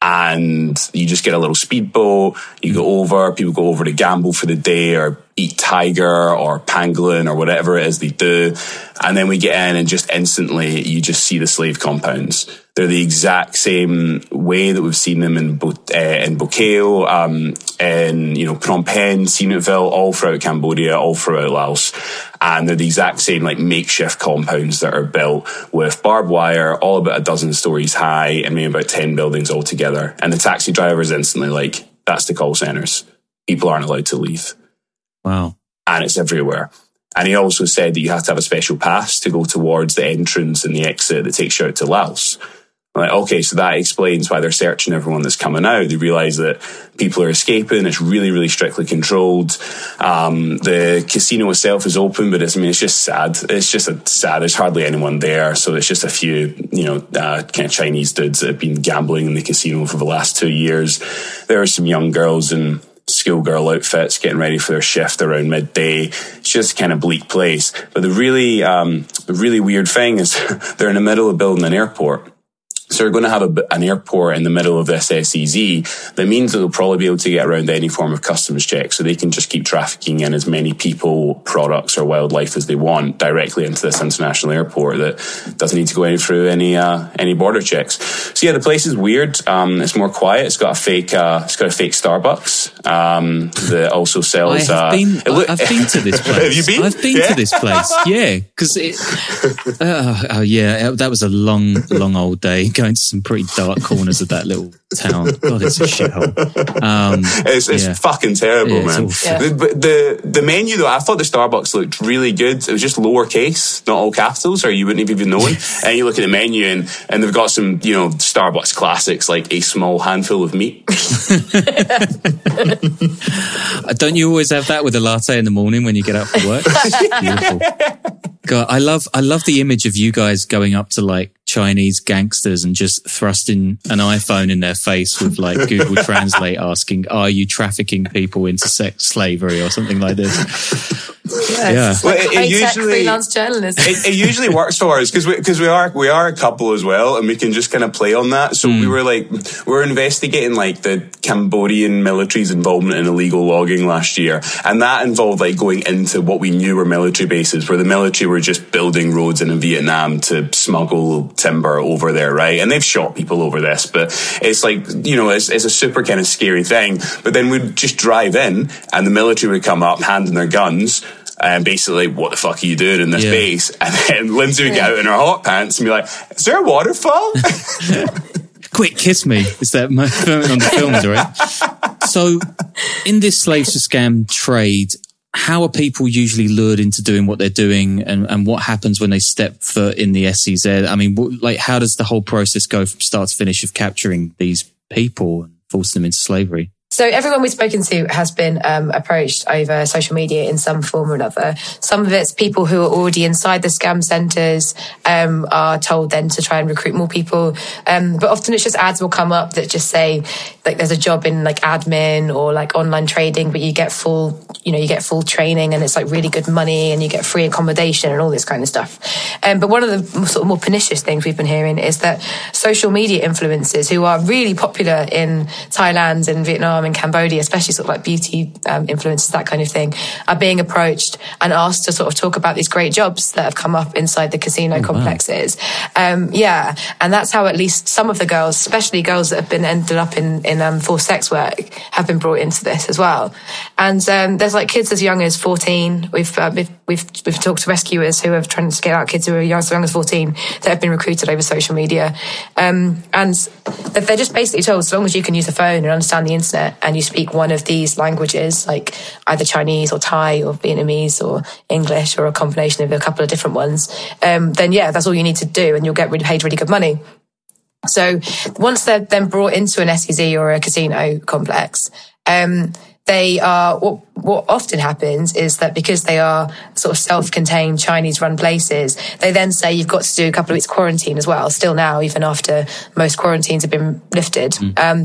And you just get a little speedboat, you go over, people go over to gamble for the day or eat tiger or pangolin or whatever it is they do. And then we get in and just instantly you just see the slave compounds. They're the exact same way that we've seen them in Bo- uh, in Bokeo, um, in you know Phnom Penh, Sihanoukville, all throughout Cambodia, all throughout Laos, and they're the exact same like makeshift compounds that are built with barbed wire, all about a dozen stories high, and maybe about ten buildings altogether. And the taxi driver is instantly like, "That's the call centers. People aren't allowed to leave." Wow. and it's everywhere. And he also said that you have to have a special pass to go towards the entrance and the exit that takes you out to Laos. Like, okay, so that explains why they're searching everyone that's coming out. They realize that people are escaping. It's really, really strictly controlled. Um, the casino itself is open, but it's, I mean, it's just sad. It's just a sad. There's hardly anyone there. So it's just a few, you know, uh, kind of Chinese dudes that have been gambling in the casino for the last two years. There are some young girls in schoolgirl outfits getting ready for their shift around midday. It's just kind of bleak place. But the really, um, the really weird thing is they're in the middle of building an airport. So they're going to have a, an airport in the middle of this SEZ. That means that they'll probably be able to get around any form of customs check. So they can just keep trafficking in as many people, products, or wildlife as they want directly into this international airport that doesn't need to go any through any uh, any border checks. So yeah, the place is weird. Um, it's more quiet. It's got a fake. Uh, it's got a fake Starbucks um, that also I sells. have uh, been. I've been to this place. have you been? I've been Yeah. to this place. Yeah, because it. Uh, oh yeah, that was a long, long old day going to some pretty dark corners of that little town. God, it's a shithole. Um, It's, it's yeah. fucking terrible, Yeah, it's man. awful. The, the the menu though, I thought the Starbucks looked really good. It was just lowercase, not all capitals, or you wouldn't have even known. and you look at the menu, and and they've got some you know Starbucks classics like a small handful of meat. Don't you always have that with a latte in the morning when you get up for work? Beautiful. God, I love I love the image of you guys going up to like Chinese gangsters and just thrusting an iPhone in their face with like Google Translate asking, "Are you trafficking people into sex slavery or something like this?" Yeah, yeah. Like well, it, it usually freelance journalism. It, it, usually works for us because we because we are we are a couple as well, and we can just kind of play on that. So mm. we were like we were investigating like the Cambodian military's involvement in illegal logging last year, and that involved like going into what we knew were military bases, where the military were just building roads in Vietnam to smuggle timber over there, right? And they've shot people over this, but it's like you know it's, it's a super kind of scary thing. But then we'd just drive in, and the military would come up handing their guns and basically, what the fuck are you doing in this yeah. base? And then Lindsey would get out in her hot pants and be like, is there a waterfall? Quick, kiss me. Is that my filming on the films, right? So, in this slaves to scam trade, how are people usually lured into doing what they're doing and, and what happens when they step foot in the SEZ? I mean, like, how does the whole process go from start to finish of capturing these people and forcing them into slavery? So everyone we've spoken to has been um, approached over social media in some form or another. Some of it's people who are already inside the scam centres um, are told then to try and recruit more people. Um, but often it's just ads will come up that just say like there's a job in like admin or like online trading, but you get full, you know, you get full training and it's like really good money and you get free accommodation and all this kind of stuff. Um, but one of the sort of more pernicious things we've been hearing is that social media influencers who are really popular in Thailand and Vietnam and Cambodia, especially sort of like beauty um, influencers, that kind of thing, are being approached and asked to sort of talk about these great jobs that have come up inside the casino oh, complexes. Wow. Um, yeah, and that's how at least some of the girls, especially girls that have been ended up in in um, forced sex work, have been brought into this as well. And um, there's like kids as young as 14. We've, uh, we've we've we've talked to rescuers who have tried to get out kids who are young, as young as 14 that have been recruited over social media, um, and they're just basically told as long as you can use the phone and understand the internet and you speak one of these languages, like either Chinese or Thai or Vietnamese or English or a combination of a couple of different ones, um, then yeah, that's all you need to do, and you'll get paid really good money. So once they're then brought into an SEZ or a casino complex, um, they are what, what often happens is that because they are sort of self-contained Chinese run places, they then say you've got to do a couple of weeks quarantine as well. Still now, even after most quarantines have been lifted. Mm. Um,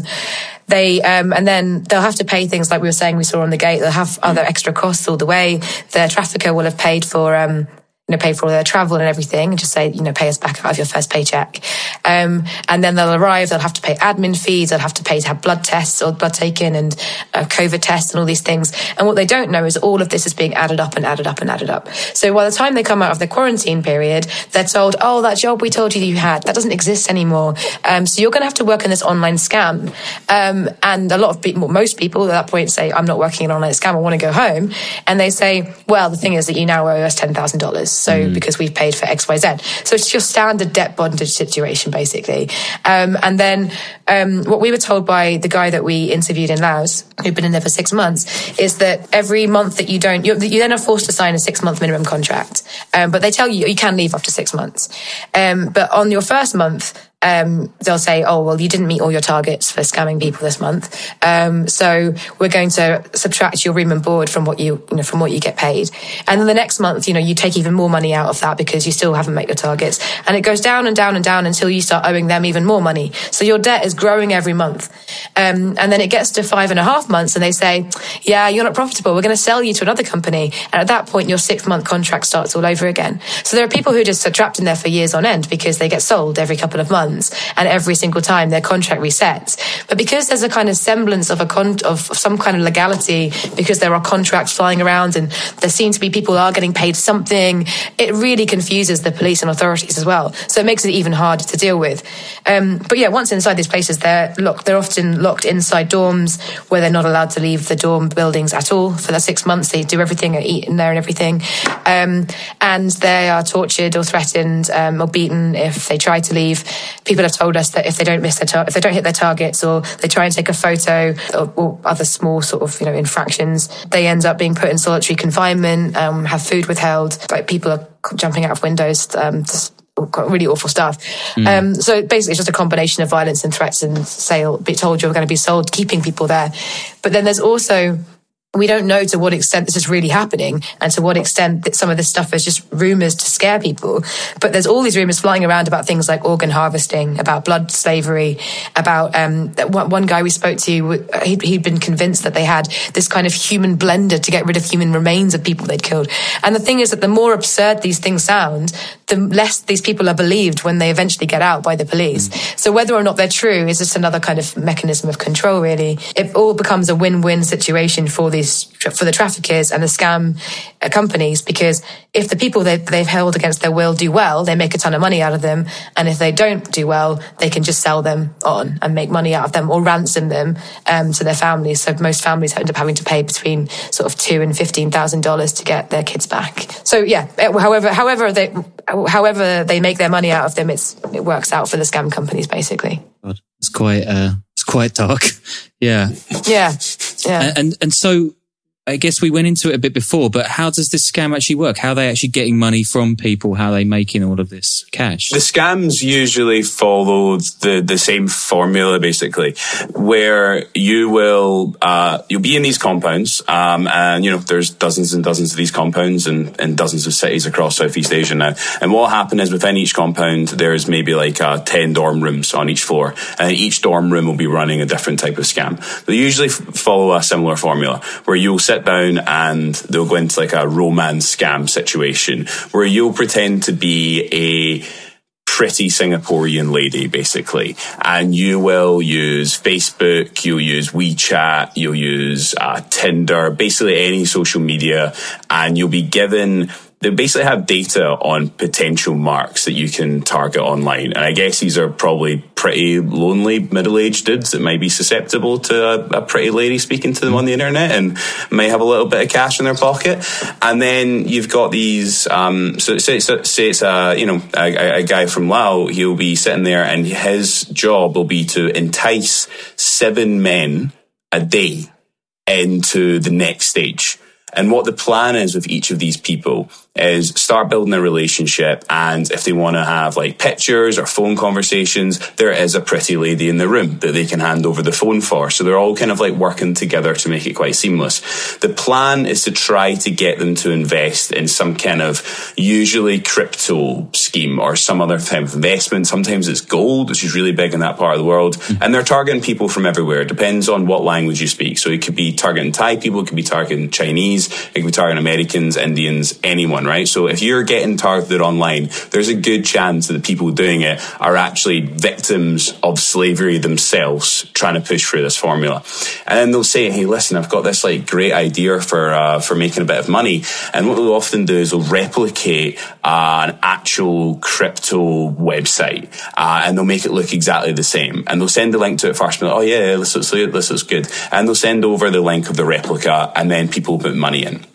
they um, and then they'll have to pay things like we were saying we saw on the gate. They'll have other extra costs all the way. The trafficker will have paid for um, you know, pay for all their travel and everything and just say, you know, pay us back out of your first paycheck. Um, and then they'll arrive, they'll have to pay admin fees, they'll have to pay to have blood tests or blood taken and uh, COVID tests and all these things. And what they don't know is all of this is being added up and added up and added up. So by the time they come out of the quarantine period, they're told, oh, that job we told you you had, that doesn't exist anymore. Um, so you're going to have to work in this online scam. Um, and a lot of people, most people at that point say, I'm not working in an online scam, I want to go home. And they say, well, the thing is that you now owe us $10,000. So mm. because we've paid for X, Y, Z. So it's your standard debt bondage situation, basically. Um, and then um, what we were told by the guy that we interviewed in Laos, who'd been in there for six months, is that every month that you don't, you then are forced to sign a six month minimum contract. Um, but they tell you you can leave after six months. Um, but on your first month, um, they'll say, "Oh, well, you didn't meet all your targets for scamming people this month, um, so we're going to subtract your room and board from what you, you know, from what you get paid." And then the next month, you know, you take even more money out of that because you still haven't met your targets, and it goes down and down and down until you start owing them even more money. So your debt is growing every month, um, and then it gets to five and a half months, and they say, "Yeah, you're not profitable. We're going to sell you to another company." And at that point, your six month contract starts all over again. So there are people who just are trapped in there for years on end because they get sold every couple of months and every single time their contract resets. But because there's a kind of semblance of a con- of some kind of legality, because there are contracts flying around and there seem to be people are getting paid something, it really confuses the police and authorities as well. So it makes it even harder to deal with. Um, but yeah, once inside these places, they're locked. They're often locked inside dorms where they're not allowed to leave the dorm buildings at all for the six months. They do everything, and eat in there and everything, um, and they are tortured or threatened um, or beaten if they try to leave. People have told us that if they don't miss their tar- if they don't hit their targets or they try and take a photo or, or, other small sort of you know infractions, they end up being put in solitary confinement, um, have food withheld. Like people are jumping out of windows. Um, just, really awful stuff. Mm. Um, so basically, it's just a combination of violence and threats and sale. Be told you're going to be sold, keeping people there. But then there's also we don't know to what extent this is really happening and to what extent that some of this stuff is just rumors to scare people. But there's all these rumors flying around about things like organ harvesting, about blood slavery, about um, one guy we spoke to, he'd, he'd been convinced that they had this kind of human blender to get rid of human remains of people they'd killed. And the thing is that the more absurd these things sound, the less these people are believed when they eventually get out by the police. Mm. So whether or not they're true is just another kind of mechanism of control, really. It all becomes a win-win situation for the these for the traffickers and the scam uh, companies because if the people they, they've held against their will do well, they make a ton of money out of them, and if they don't do well, they can just sell them on and make money out of them or ransom them um, to their families. So most families end up having to pay between sort of two and fifteen thousand dollars to get their kids back. So yeah, however, however they however they make their money out of them, it's it works out for the scam companies basically. God, it's quite uh, it's quite dark. yeah. Yeah. Yeah. And, and so I guess we went into it a bit before, but how does this scam actually work? How are they actually getting money from people? How are they making all of this cash? The scams usually follow the, the same formula, basically, where you will, uh, you'll be in these compounds, um, and, you know, there's dozens and dozens of these compounds and, and dozens of cities across Southeast Asia now. And what will happen is within each compound, there's maybe like, uh, 10 dorm rooms on each floor, and each dorm room will be running a different type of scam. They usually f- follow a similar formula where you'll sit down and they'll go into like a romance scam situation where you'll pretend to be a pretty Singaporean lady, basically. And you will use Facebook, you'll use WeChat, you'll use uh, Tinder, basically any social media, and you'll be given they basically have data on potential marks that you can target online. And I guess these are probably pretty lonely middle aged dudes that might be susceptible to a, a, pretty lady speaking to them on the internet and may have a little bit of cash in their pocket. And then you've got these, um, so say, say it's a, you know, a, a guy from Laos, he'll be sitting there and his job will be to entice seven men a day into the next stage. And what the plan is with each of these people is start building a relationship. And if they want to have like pictures or phone conversations, there is a pretty lady in the room that they can hand over the phone for. So they're all kind of like working together to make it quite seamless. The plan is to try to get them to invest in some kind of usually crypto scheme or some other type of investment. Sometimes it's gold, which is really big in that part of the world. Mm-hmm. And they're targeting people from everywhere. It depends on what language you speak. So it could be targeting Thai people, it could be targeting Chinese, it could be targeting Americans, Indians, anyone right? So if you're getting targeted online, there's a good chance that the people doing it are actually victims of slavery themselves, trying to push through this formula. And then they'll say, "Hey, listen, I've got this like great idea for uh, for making a bit of money." And what they'll often do is they'll replicate uh, an actual crypto website, uh, and they'll make it look exactly the same. And they'll send the link to it first, and like, "Oh yeah, this looks this looks good," and they'll send over the link of the replica, and then people put money in.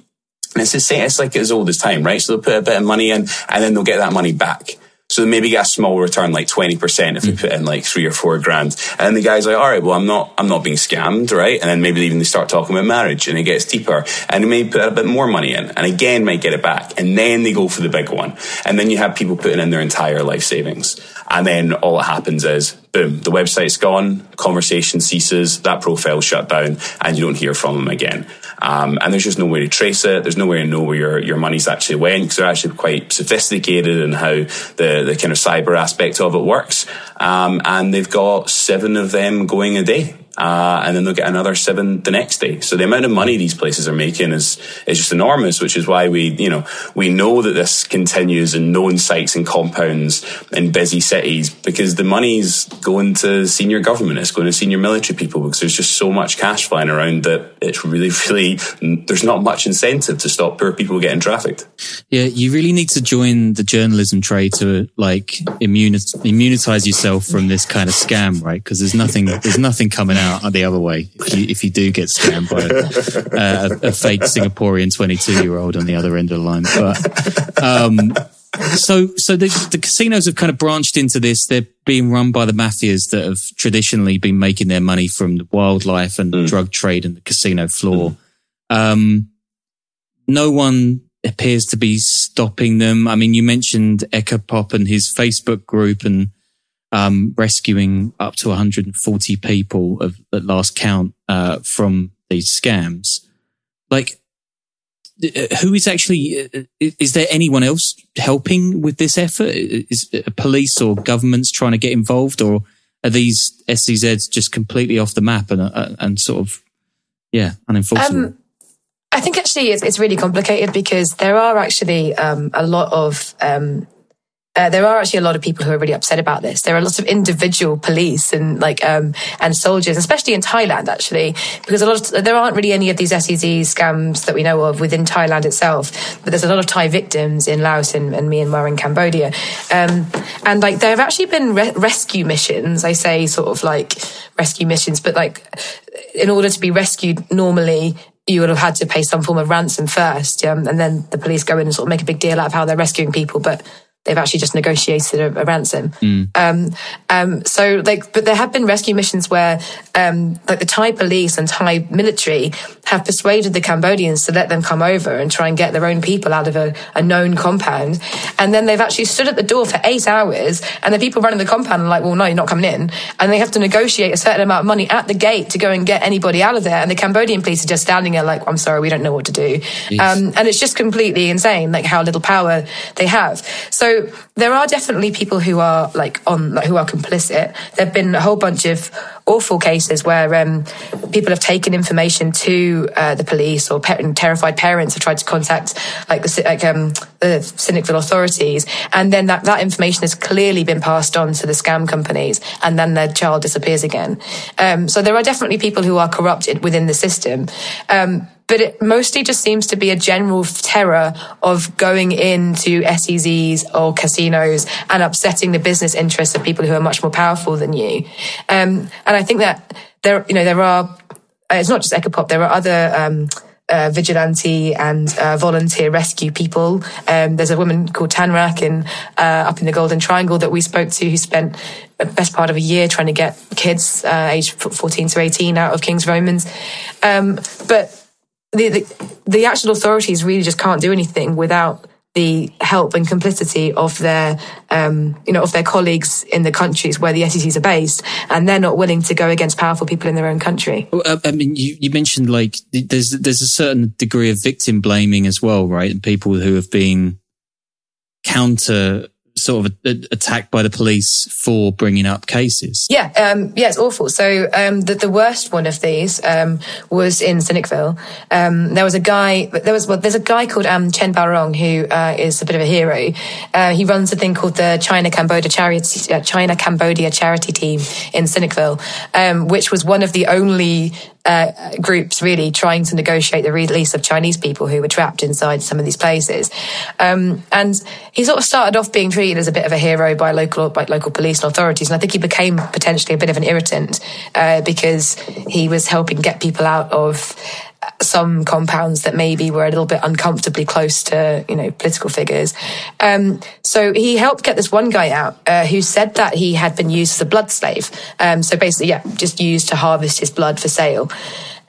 And it's the same, it's like as old as time, right? So they'll put a bit of money in and then they'll get that money back. So they maybe get a small return, like 20% if they mm. put in like three or four grand. And then the guy's like, all right, well, I'm not, I'm not being scammed, right? And then maybe even they start talking about marriage and it gets deeper and they may put a bit more money in and again might get it back. And then they go for the big one. And then you have people putting in their entire life savings. And then all that happens is, boom, the website's gone, conversation ceases, that profile shut down, and you don't hear from them again. Um, and there's just no way to trace it. There's no way to know where your, your money's actually went because they're actually quite sophisticated in how the, the kind of cyber aspect of it works. Um, and they've got seven of them going a day uh, and then they'll get another seven the next day. So the amount of money these places are making is is just enormous, which is why we you know we know that this continues in known sites and compounds in busy cities because the money's going to senior government, it's going to senior military people because there's just so much cash flying around that it's really really there's not much incentive to stop poor people getting trafficked. Yeah, you really need to join the journalism trade to like immunize yourself from this kind of scam, right? Because there's nothing there's nothing coming out out the other way if you, if you do get scammed by a, a, a fake Singaporean 22 year old on the other end of the line. But, um, so, so the, the casinos have kind of branched into this. They're being run by the mafias that have traditionally been making their money from the wildlife and mm. drug trade and the casino floor. Mm. Um, no one appears to be stopping them. I mean, you mentioned Eka Pop and his Facebook group and um, rescuing up to 140 people of, at last count uh, from these scams. like uh, who is actually uh, is there anyone else helping with this effort is police or governments trying to get involved or are these SEZs just completely off the map and uh, and sort of yeah unenforceable um, I think actually it's, it's really complicated because there are actually um, a lot of um, uh, there are actually a lot of people who are really upset about this. There are lots of individual police and like um, and soldiers, especially in Thailand, actually, because a lot of, there aren't really any of these SEZ scams that we know of within Thailand itself. But there's a lot of Thai victims in Laos and, and Myanmar and Cambodia, um, and like there have actually been re- rescue missions. I say sort of like rescue missions, but like in order to be rescued normally you would have had to pay some form of ransom first, um, and then the police go in and sort of make a big deal out of how they're rescuing people. But they've actually just negotiated a, a ransom. Mm. Um, um, so like, but there have been rescue missions where, um, like the Thai police and Thai military have persuaded the Cambodians to let them come over and try and get their own people out of a, a known compound. And then they've actually stood at the door for eight hours and the people running the compound are like, well, no, you're not coming in. And they have to negotiate a certain amount of money at the gate to go and get anybody out of there. And the Cambodian police are just standing there like, I'm sorry, we don't know what to do. Um, and it's just completely insane, like how little power they have. So there are definitely people who are like on like who are complicit. There've been a whole bunch of awful cases where um, people have taken information to uh, the police or pe- terrified parents have tried to contact like the like um, the Sihanoukville authorities, and then that that information has clearly been passed on to the scam companies, and then their child disappears again. Um, so there are definitely people who are corrupted within the system. Um, but it mostly just seems to be a general terror of going into SEZs or casinos and upsetting the business interests of people who are much more powerful than you. Um, and I think that there, you know, there are, it's not just Ecopop, there are other, um, uh, vigilante and uh, volunteer rescue people. Um, there's a woman called Tanrak in uh, up in the Golden Triangle that we spoke to who spent the best part of a year trying to get kids uh, aged 14 to 18 out of King's Romans. Um, but the, the, the actual authorities really just can't do anything without the help and complicity of their, um, you know, of their colleagues in the countries where the SEZs are based, and they're not willing to go against powerful people in their own country. Well, I mean, you, you mentioned like there's there's a certain degree of victim blaming as well, right? And people who have been counter sort of attacked by the police for bringing up cases. Yeah, um, yeah, it's awful. So um, the, the worst one of these um, was in Sihanoukville. Um, there was a guy. There was well, there's a guy called um, Chen Baorong who uh, is a bit of a hero. Uh, he runs a thing called the China Cambodia Charity uh, China Cambodia Charity Team in Sihanoukville, um, which was one of the only uh, groups really trying to negotiate the release of Chinese people who were trapped inside some of these places. Um, and he sort of started off being treated as a bit of a hero by local by local police and authorities, and I think he became potentially a bit of an irritant uh, because he was helping get people out of some compounds that maybe were a little bit uncomfortably close to, you know, political figures. Um, so he helped get this one guy out uh, who said that he had been used as a blood slave. Um, so basically, yeah, just used to harvest his blood for sale.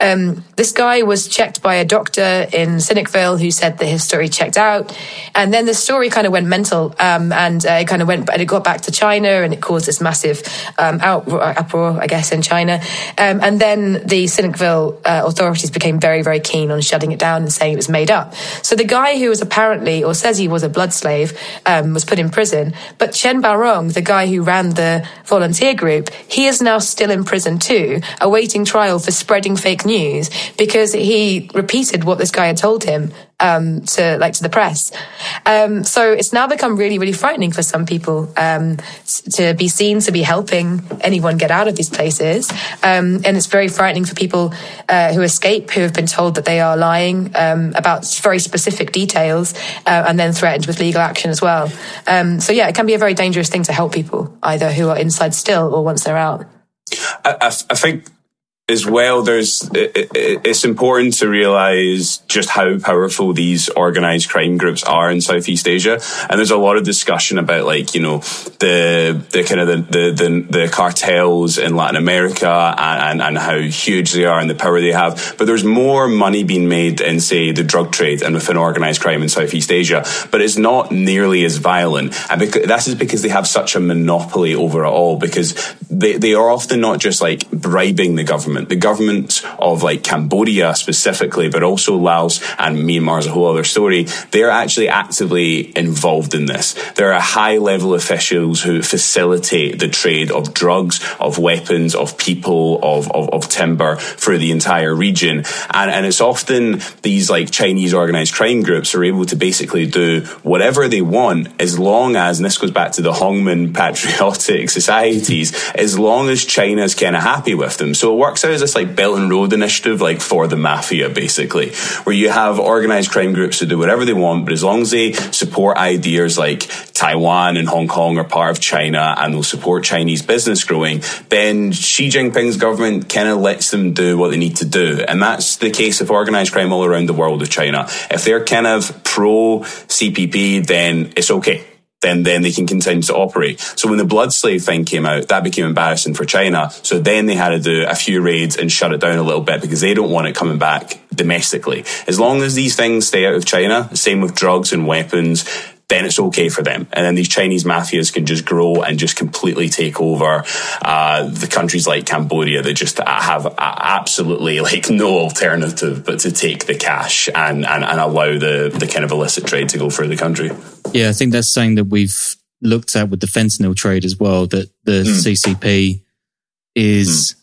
Um, this guy was checked by a doctor in Sihanoukville who said that his story checked out. And then the story kind of went mental um, and uh, it kind of went, and it got back to China and it caused this massive um, uproar, I guess, in China. Um, and then the Sihanoukville uh, authorities became very, very keen on shutting it down and saying it was made up. So the guy who was apparently, or says he was a blood slave, um, was put in prison. But Chen Baorong, the guy who ran the volunteer group, he is now still in prison too, awaiting trial for spreading fake news because he repeated what this guy had told him um, to like to the press. Um, so it's now become really, really frightening for some people um, to be seen to be helping anyone get out of these places, um, and it's very frightening for people uh, who escape who have been told that they are lying um, about very specific details uh, and then threatened with legal action as well. Um, so yeah, it can be a very dangerous thing to help people either who are inside still or once they're out. I, I, I think as well, there's it, it's important to realize just how powerful these organized crime groups are in Southeast Asia, and there's a lot of discussion about like you know the the kind of the the, the, the cartels in Latin America and, and, and how huge they are and the power they have. But there's more money being made in say the drug trade and within organized crime in Southeast Asia, but it's not nearly as violent, and because, that is because they have such a monopoly over it all because they they are often not just like bribing the government government. The governments of like Cambodia specifically, but also Laos and Myanmar is a whole other story. They're actually actively involved in this. There are high level officials who facilitate the trade of drugs, of weapons, of people, of, of, of timber for the entire region. And, and it's often these like Chinese organized crime groups are able to basically do whatever they want as long as, and this goes back to the Hongmen patriotic societies, as long as China's kind of happy with them. So it works out as this like Belt and Road initiative, like for the mafia, basically, where you have organized crime groups who do whatever they want, but as long as they support ideas like Taiwan and Hong Kong are part of China and they'll support Chinese business growing, then Xi Jinping's government kind of lets them do what they need to do. And that's the case of organized crime all around the world of China. If they're kind of pro CPP, then it's okay then then they can continue to operate. So when the blood slave thing came out, that became embarrassing for China. So then they had to do a few raids and shut it down a little bit because they don't want it coming back domestically. As long as these things stay out of China, same with drugs and weapons, then it's okay for them. And then these Chinese mafias can just grow and just completely take over uh, the countries like Cambodia that just have absolutely like no alternative but to take the cash and, and, and allow the, the kind of illicit trade to go through the country. Yeah, I think that's something that we've looked at with the fentanyl trade as well, that the mm. CCP is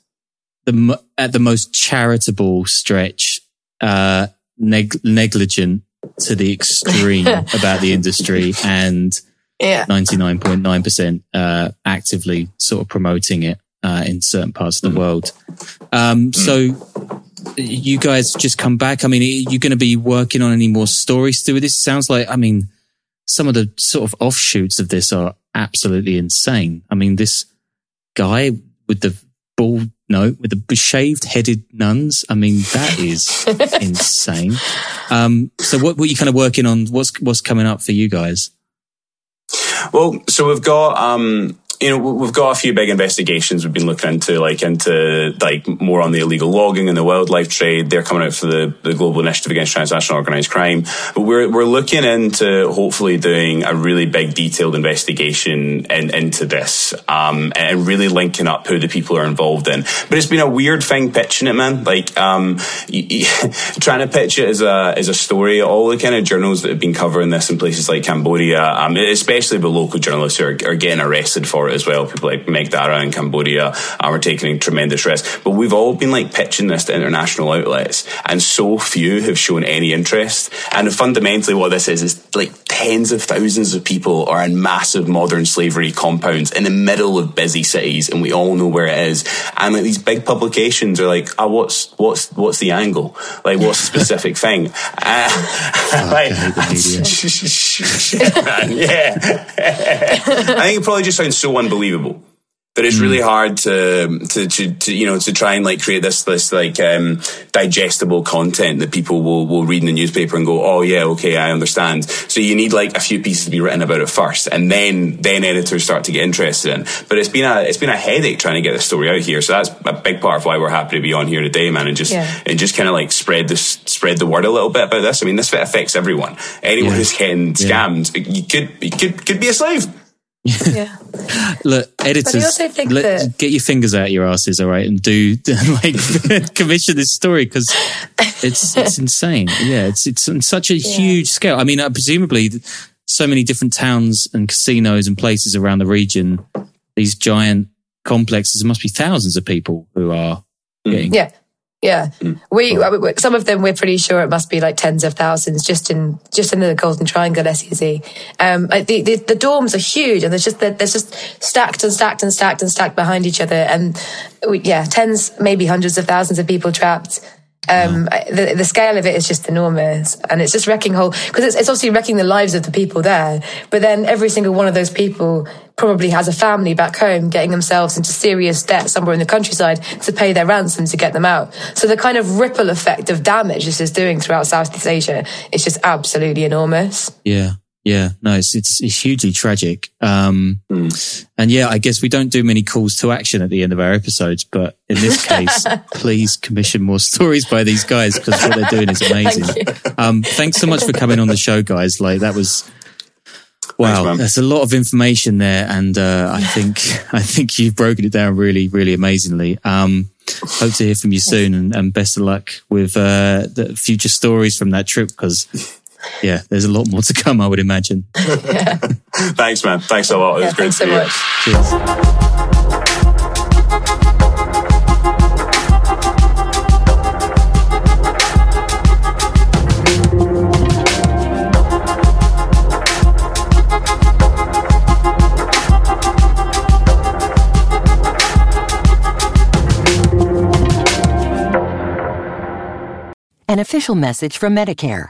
mm. the at the most charitable stretch, uh, neg- negligent to the extreme about the industry and yeah. 99.9% uh, actively sort of promoting it uh, in certain parts of the world. Um, so you guys just come back. I mean, are you going to be working on any more stories to do with this? Sounds like, I mean, some of the sort of offshoots of this are absolutely insane. I mean, this guy with the bald no, with the shaved headed nuns. I mean, that is insane. Um, so what were you kind of working on? What's, what's coming up for you guys? Well, so we've got, um, you know, we've got a few big investigations we've been looking into, like into like more on the illegal logging and the wildlife trade. They're coming out for the, the Global Initiative Against Transnational Organised Crime. But we're, we're looking into hopefully doing a really big detailed investigation in, into this, um, and really linking up who the people are involved in. But it's been a weird thing pitching it, man. Like, um, trying to pitch it as a, as a story. All the kind of journals that have been covering this in places like Cambodia, um, especially the local journalists are, are getting arrested for it as well. People like Mech Dara in Cambodia are taking tremendous risks. But we've all been like pitching this to international outlets, and so few have shown any interest. And fundamentally, what this is is like tens of thousands of people are in massive modern slavery compounds in the middle of busy cities, and we all know where it is. And like these big publications are like, oh, what's what's what's the angle? Like, what's the specific thing? Uh, like, yeah, I think it probably just sounds so unbelievable that it's really hmm. hard to, to, to, to, you know, to try and like create this, this like, um, digestible content that people will, will read in the newspaper and go, oh yeah, okay, I understand. So you need like a few pieces to be written about it first and then, then editors start to get interested in. But it's been a, it's been a headache trying to get the story out here. So that's a big part of why we're happy to be on here today, man, and just, yeah. and just kind of like spread this, spread the word a little bit about this. I mean, this affects everyone. Anyone yeah. who's getting scammed, yeah. you could, you could, could be a slave. Yeah. Look, editors, let, get your fingers out your asses, all right, and do like commission this story because it's it's insane. Yeah, it's it's on such a yeah. huge scale. I mean, uh, presumably, so many different towns and casinos and places around the region. These giant complexes, there must be thousands of people who are mm. getting yeah. Yeah, mm. we some of them we're pretty sure it must be like tens of thousands just in just in the Golden Triangle SEZ. Um, the, the, the dorms are huge, and there's just there's just stacked and stacked and stacked and stacked behind each other, and we, yeah, tens maybe hundreds of thousands of people trapped. Um, the, the scale of it is just enormous and it's just wrecking whole, because it's, it's obviously wrecking the lives of the people there. But then every single one of those people probably has a family back home getting themselves into serious debt somewhere in the countryside to pay their ransom to get them out. So the kind of ripple effect of damage this is doing throughout Southeast Asia is just absolutely enormous. Yeah. Yeah, no, it's, it's, it's hugely tragic. Um, mm. and yeah, I guess we don't do many calls to action at the end of our episodes, but in this case, please commission more stories by these guys because what they're doing is amazing. Thank um, thanks so much for coming on the show, guys. Like that was, wow, thanks, there's a lot of information there. And, uh, I think, I think you've broken it down really, really amazingly. Um, hope to hear from you soon, and, and best of luck with uh, the future stories from that trip because. Yeah, there's a lot more to come, I would imagine. Thanks, man. Thanks a lot. It Yeah, was great thanks to so hear. much. Cheers. An official message from Medicare.